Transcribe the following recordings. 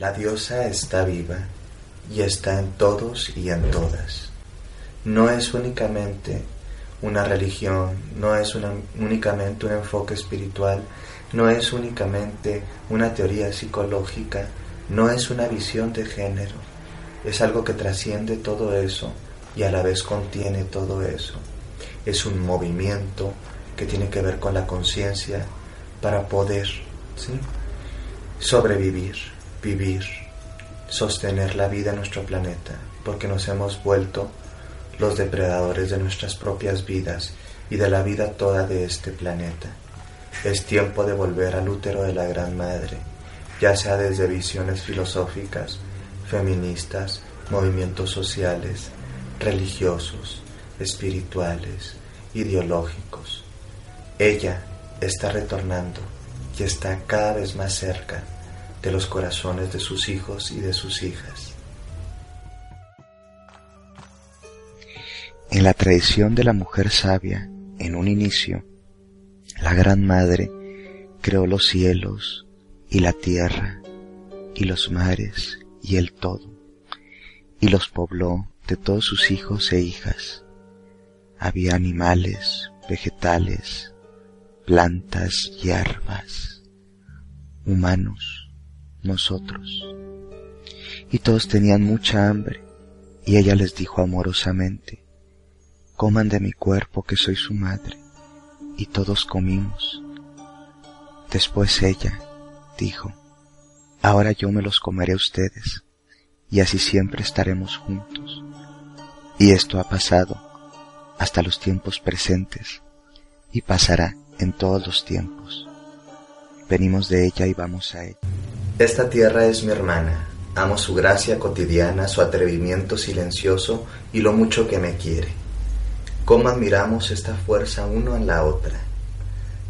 La diosa está viva y está en todos y en todas. No es únicamente una religión, no es únicamente un enfoque espiritual, no es únicamente una teoría psicológica, no es una visión de género, es algo que trasciende todo eso y a la vez contiene todo eso. Es un movimiento que tiene que ver con la conciencia para poder sobrevivir, vivir, sostener la vida en nuestro planeta, porque nos hemos vuelto los depredadores de nuestras propias vidas y de la vida toda de este planeta. Es tiempo de volver al útero de la Gran Madre, ya sea desde visiones filosóficas, feministas, movimientos sociales, religiosos, espirituales, ideológicos. Ella está retornando y está cada vez más cerca de los corazones de sus hijos y de sus hijas. En la tradición de la mujer sabia, en un inicio, la Gran Madre creó los cielos y la tierra y los mares y el todo, y los pobló de todos sus hijos e hijas. Había animales, vegetales, plantas, hierbas, humanos, nosotros. Y todos tenían mucha hambre, y ella les dijo amorosamente, coman de mi cuerpo que soy su madre, y todos comimos. Después ella dijo, ahora yo me los comeré a ustedes, y así siempre estaremos juntos. Y esto ha pasado hasta los tiempos presentes, y pasará en todos los tiempos. Venimos de ella y vamos a ella. Esta tierra es mi hermana. Amo su gracia cotidiana, su atrevimiento silencioso y lo mucho que me quiere. Cómo admiramos esta fuerza uno en la otra.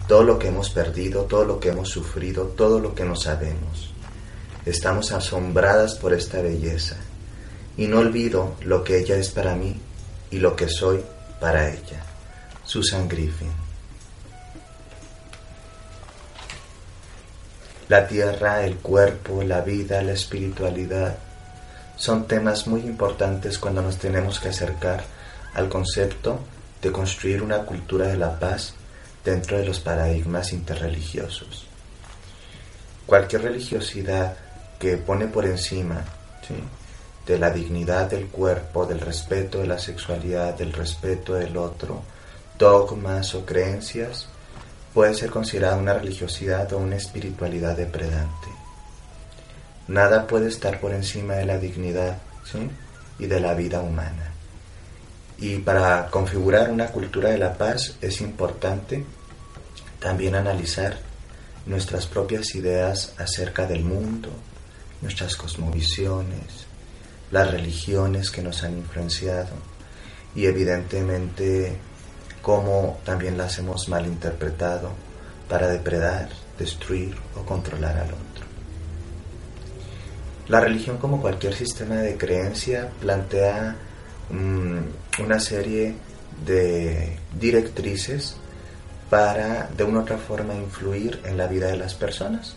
Todo lo que hemos perdido, todo lo que hemos sufrido, todo lo que no sabemos. Estamos asombradas por esta belleza. Y no olvido lo que ella es para mí y lo que soy para ella. Susan Griffin. La tierra, el cuerpo, la vida, la espiritualidad son temas muy importantes cuando nos tenemos que acercar al concepto de construir una cultura de la paz dentro de los paradigmas interreligiosos. Cualquier religiosidad que pone por encima de la dignidad del cuerpo, del respeto de la sexualidad, del respeto del otro, dogmas o creencias, puede ser considerada una religiosidad o una espiritualidad depredante. Nada puede estar por encima de la dignidad y de la vida humana. Y para configurar una cultura de la paz es importante también analizar nuestras propias ideas acerca del mundo, nuestras cosmovisiones, las religiones que nos han influenciado y evidentemente cómo también las hemos malinterpretado para depredar, destruir o controlar al otro. La religión, como cualquier sistema de creencia, plantea mm, una serie de directrices para de una u otra forma influir en la vida de las personas.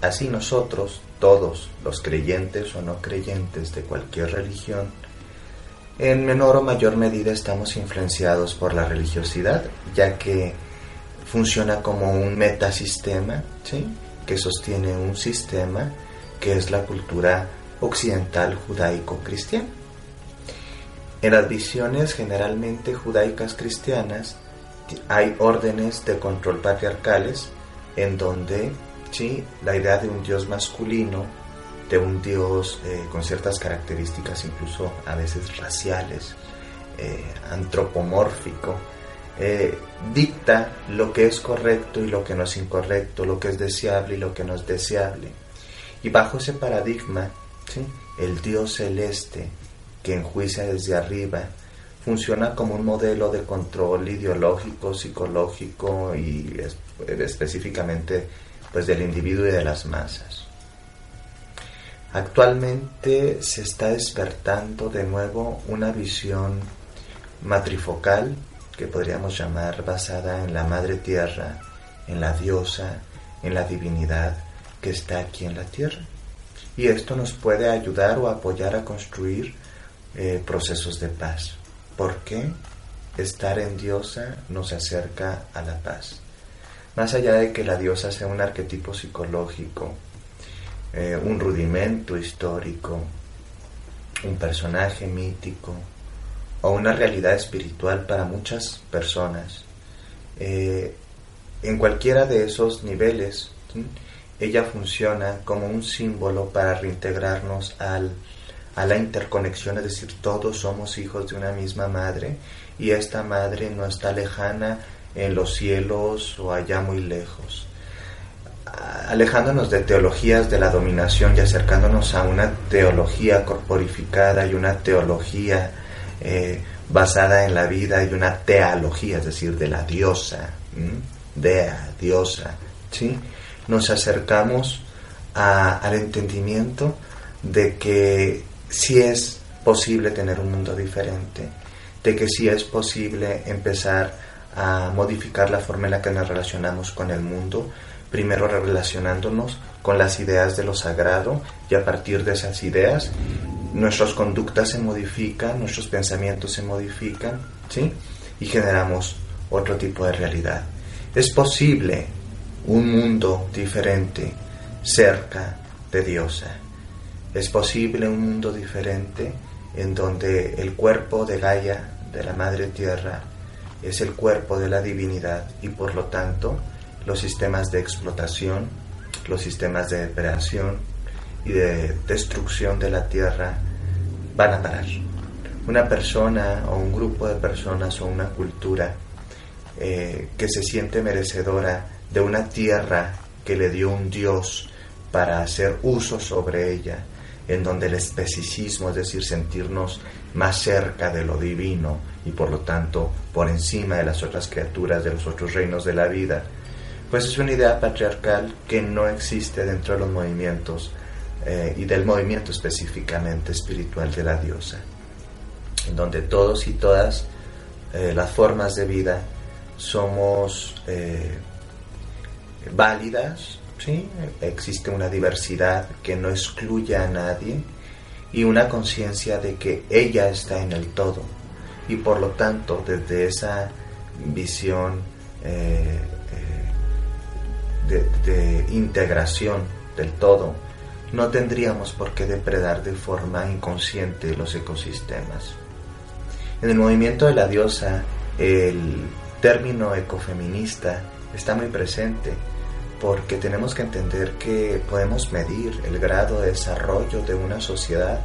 Así nosotros, todos los creyentes o no creyentes de cualquier religión, en menor o mayor medida estamos influenciados por la religiosidad, ya que funciona como un metasistema ¿sí? que sostiene un sistema que es la cultura occidental judaico-cristiana. En las visiones generalmente judaicas cristianas hay órdenes de control patriarcales en donde ¿sí? la idea de un Dios masculino de un Dios eh, con ciertas características incluso a veces raciales, eh, antropomórfico, eh, dicta lo que es correcto y lo que no es incorrecto, lo que es deseable y lo que no es deseable. Y bajo ese paradigma, el Dios celeste que enjuicia desde arriba, funciona como un modelo de control ideológico, psicológico y específicamente pues del individuo y de las masas. Actualmente se está despertando de nuevo una visión matrifocal que podríamos llamar basada en la madre tierra, en la diosa, en la divinidad que está aquí en la tierra. y esto nos puede ayudar o apoyar a construir eh, procesos de paz. ¿Por qué? Estar en diosa nos acerca a la paz. Más allá de que la diosa sea un arquetipo psicológico, eh, un rudimento histórico, un personaje mítico o una realidad espiritual para muchas personas, eh, en cualquiera de esos niveles, ella funciona como un símbolo para reintegrarnos al, a la interconexión, es decir, todos somos hijos de una misma madre y esta madre no está lejana en los cielos o allá muy lejos. Alejándonos de teologías de la dominación y acercándonos a una teología corporificada y una teología eh, basada en la vida y una teología, es decir, de la diosa, dea, diosa, ¿sí? nos acercamos al entendimiento de que sí es posible tener un mundo diferente, de que sí es posible empezar a modificar la forma en la que nos relacionamos con el mundo, primero relacionándonos con las ideas de lo sagrado y a partir de esas ideas nuestras conductas se modifican, nuestros pensamientos se modifican, ¿sí? Y generamos otro tipo de realidad. Es posible un mundo diferente cerca de Diosa. Es posible un mundo diferente en donde el cuerpo de Gaia, de la Madre Tierra, es el cuerpo de la divinidad y por lo tanto los sistemas de explotación, los sistemas de depredación y de destrucción de la tierra van a parar. Una persona o un grupo de personas o una cultura eh, que se siente merecedora de una tierra que le dio un Dios para hacer uso sobre ella, en donde el especicismo, es decir, sentirnos más cerca de lo divino y por lo tanto por encima de las otras criaturas de los otros reinos de la vida, pues es una idea patriarcal que no existe dentro de los movimientos eh, y del movimiento específicamente espiritual de la diosa, en donde todos y todas eh, las formas de vida somos eh, válidas, ¿sí? existe una diversidad que no excluye a nadie y una conciencia de que ella está en el todo y por lo tanto desde esa visión de, integración del todo no tendríamos por qué depredar de forma inconsciente los ecosistemas. En el movimiento de la diosa el término ecofeminista está muy presente porque tenemos que entender que podemos medir el grado de desarrollo de una sociedad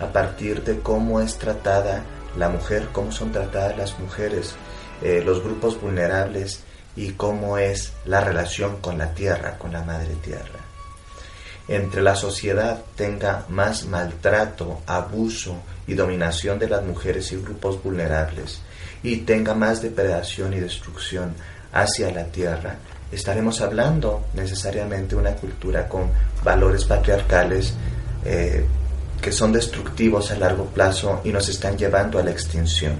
a partir de cómo es tratada la mujer, cómo son tratadas las mujeres, eh, los grupos vulnerables y cómo es la relación con la tierra, con la madre tierra. Entre la sociedad tenga más maltrato, abuso y dominación de las mujeres y grupos vulnerables y tenga más depredación y destrucción hacia la tierra, estaremos hablando necesariamente de una cultura con valores patriarcales eh, que son destructivos a largo plazo y nos están llevando a la extinción.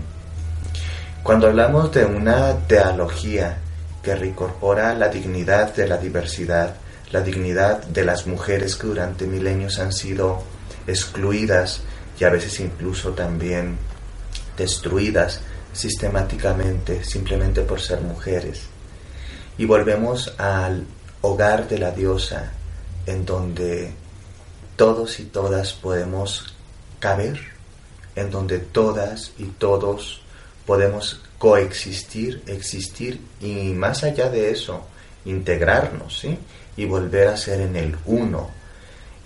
Cuando hablamos de una teología que reincorpora la dignidad de la diversidad, la dignidad de las mujeres que durante milenios han sido excluidas y a veces incluso también destruidas sistemáticamente simplemente por ser mujeres, y volvemos al hogar de la diosa en donde todos y todas podemos caber, en donde todas y todos podemos coexistir, existir y más allá de eso, integrarnos ¿sí? y volver a ser en el uno.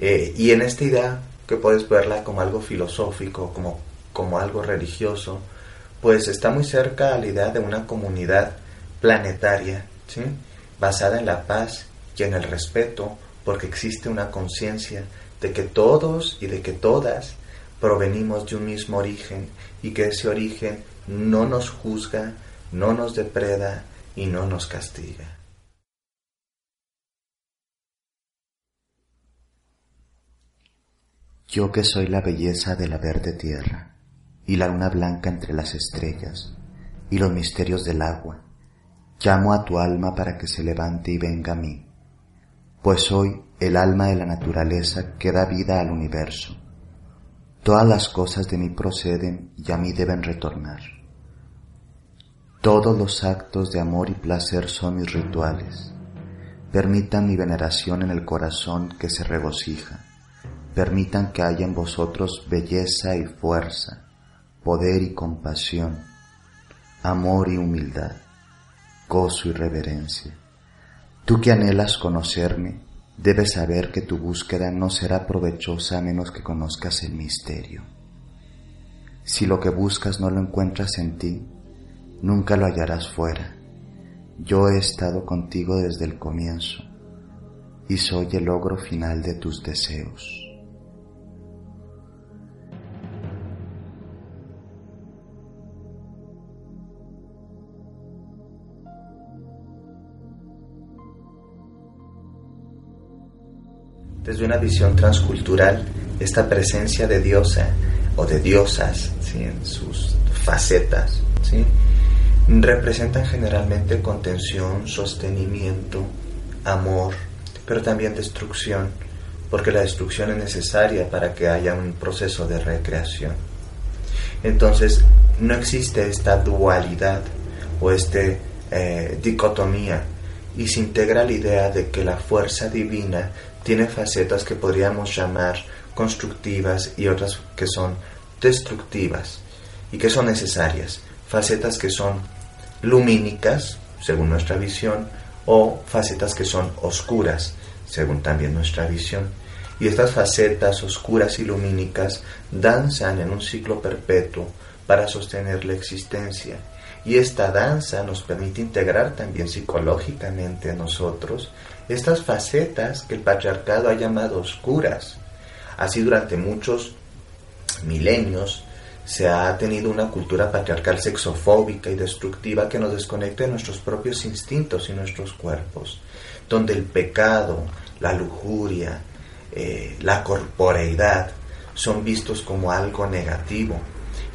Eh, y en esta idea, que puedes verla como algo filosófico, como, como algo religioso, pues está muy cerca a la idea de una comunidad planetaria basada en la paz y en el respeto, porque existe una conciencia de que todos y de que todas provenimos de un mismo origen y que ese origen no nos juzga, no nos depreda y no nos castiga. Yo que soy la belleza de la verde tierra y la luna blanca entre las estrellas y los misterios del agua, Llamo a tu alma para que se levante y venga a mí, pues hoy el alma de la naturaleza que da vida al universo. Todas las cosas de mí proceden y a mí deben retornar. Todos los actos de amor y placer son mis rituales. Permitan mi veneración en el corazón que se regocija. Permitan que haya en vosotros belleza y fuerza, poder y compasión, amor y humildad, gozo y reverencia. Tú que anhelas conocerme, debes saber que tu búsqueda no será provechosa a menos que conozcas el misterio. Si lo que buscas no lo encuentras en ti, nunca lo hallarás fuera. Yo he estado contigo desde el comienzo y soy el logro final de tus deseos. Desde una visión transcultural, esta presencia de diosa o de diosas en sus facetas ¿sí? Representan generalmente contención, sostenimiento, amor, pero también destrucción, porque la destrucción es necesaria para que haya un proceso de recreación. Entonces, no existe esta dualidad o esta eh, dicotomía y se integra la idea de que la fuerza divina tiene facetas que podríamos llamar constructivas y otras que son destructivas y que son necesarias, facetas que son lumínicas, según nuestra visión, o facetas que son oscuras, según también nuestra visión. Y estas facetas oscuras y lumínicas danzan en un ciclo perpetuo para sostener la existencia. Y esta danza nos permite integrar también psicológicamente a nosotros estas facetas que el patriarcado ha llamado oscuras. Así durante muchos milenios se ha tenido una cultura patriarcal sexofóbica y destructiva que nos desconecta de nuestros propios instintos y nuestros cuerpos, donde el pecado, la lujuria, eh, la corporeidad son vistos como algo negativo.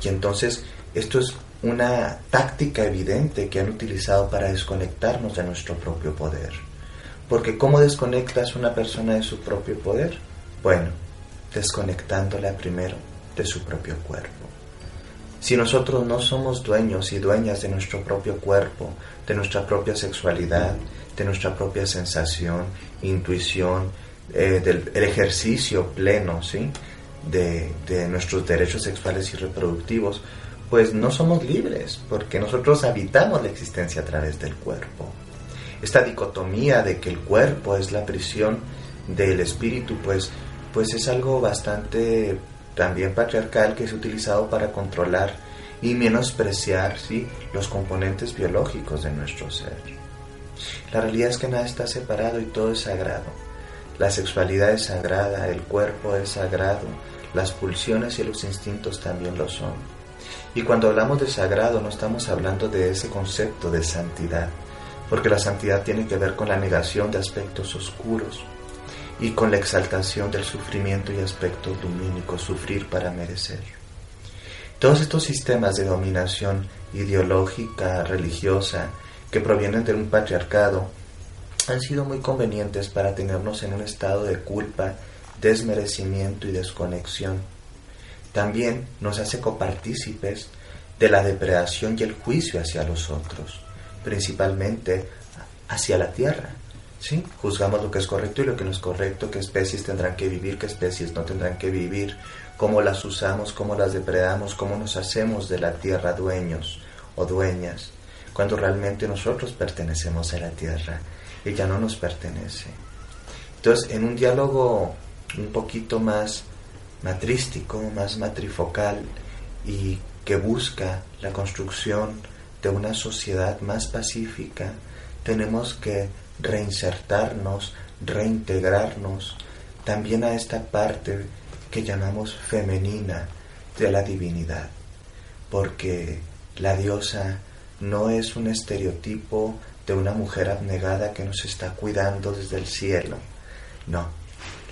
Y entonces esto es una táctica evidente que han utilizado para desconectarnos de nuestro propio poder. Porque ¿cómo desconectas una persona de su propio poder? Bueno, desconectándola primero de su propio cuerpo. Si nosotros no somos dueños y dueñas de nuestro propio cuerpo, de nuestra propia sexualidad, de nuestra propia sensación, intuición, eh, del ejercicio pleno, ¿sí? De, de nuestros derechos sexuales y reproductivos, pues no somos libres, porque nosotros habitamos la existencia a través del cuerpo. Esta dicotomía de que el cuerpo es la prisión del espíritu, pues, pues es algo bastante también patriarcal que es utilizado para controlar y menospreciar ¿sí? los componentes biológicos de nuestro ser. La realidad es que nada está separado y todo es sagrado. La sexualidad es sagrada, el cuerpo es sagrado, las pulsiones y los instintos también lo son. Y cuando hablamos de sagrado no estamos hablando de ese concepto de santidad, porque la santidad tiene que ver con la negación de aspectos oscuros, y con la exaltación del sufrimiento y aspectos lumínicos, sufrir para merecer. Todos estos sistemas de dominación ideológica, religiosa, que provienen de un patriarcado, han sido muy convenientes para tenernos en un estado de culpa, desmerecimiento y desconexión. También nos hace copartícipes de la depredación y el juicio hacia los otros, principalmente hacia la tierra, ¿sí? Juzgamos lo que es correcto y lo que no es correcto, qué especies tendrán que vivir, qué especies no tendrán que vivir, cómo las usamos, cómo las depredamos, cómo nos hacemos de la tierra dueños o dueñas, cuando realmente nosotros pertenecemos a la tierra, ella no nos pertenece. Entonces, en un diálogo un poquito más matrístico, más matrifocal y que busca la construcción de una sociedad más pacífica, tenemos que reinsertarnos, reintegrarnos también a esta parte que llamamos femenina de la divinidad, porque la diosa no es un estereotipo de una mujer abnegada que nos está cuidando desde el cielo, no,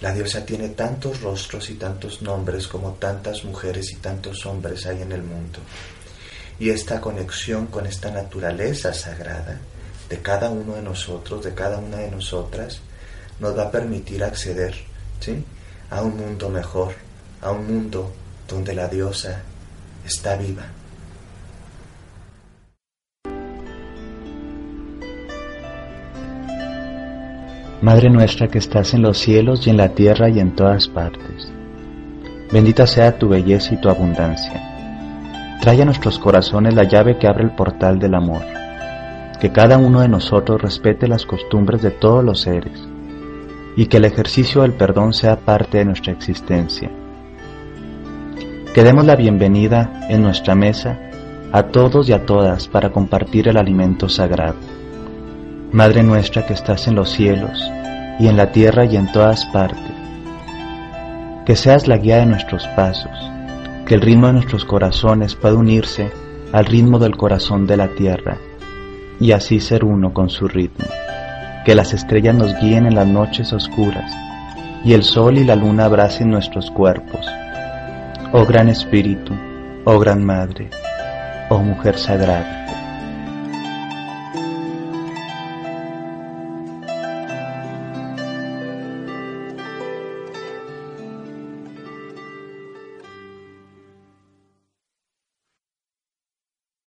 la diosa tiene tantos rostros y tantos nombres como tantas mujeres y tantos hombres hay en el mundo. Y esta conexión con esta naturaleza sagrada de cada uno de nosotros, de cada una de nosotras, nos va a permitir acceder ¿sí? a un mundo mejor, a un mundo donde la diosa está viva. Madre nuestra que estás en los cielos y en la tierra y en todas partes, bendita sea tu belleza y tu abundancia. Trae a nuestros corazones la llave que abre el portal del amor, que cada uno de nosotros respete las costumbres de todos los seres y que el ejercicio del perdón sea parte de nuestra existencia. Que demos la bienvenida en nuestra mesa a todos y a todas para compartir el alimento sagrado. Madre nuestra que estás en los cielos y en la tierra y en todas partes, que seas la guía de nuestros pasos, que el ritmo de nuestros corazones pueda unirse al ritmo del corazón de la tierra y así ser uno con su ritmo, que las estrellas nos guíen en las noches oscuras y el sol y la luna abracen nuestros cuerpos. Oh gran Espíritu, oh gran Madre, oh Mujer Sagrada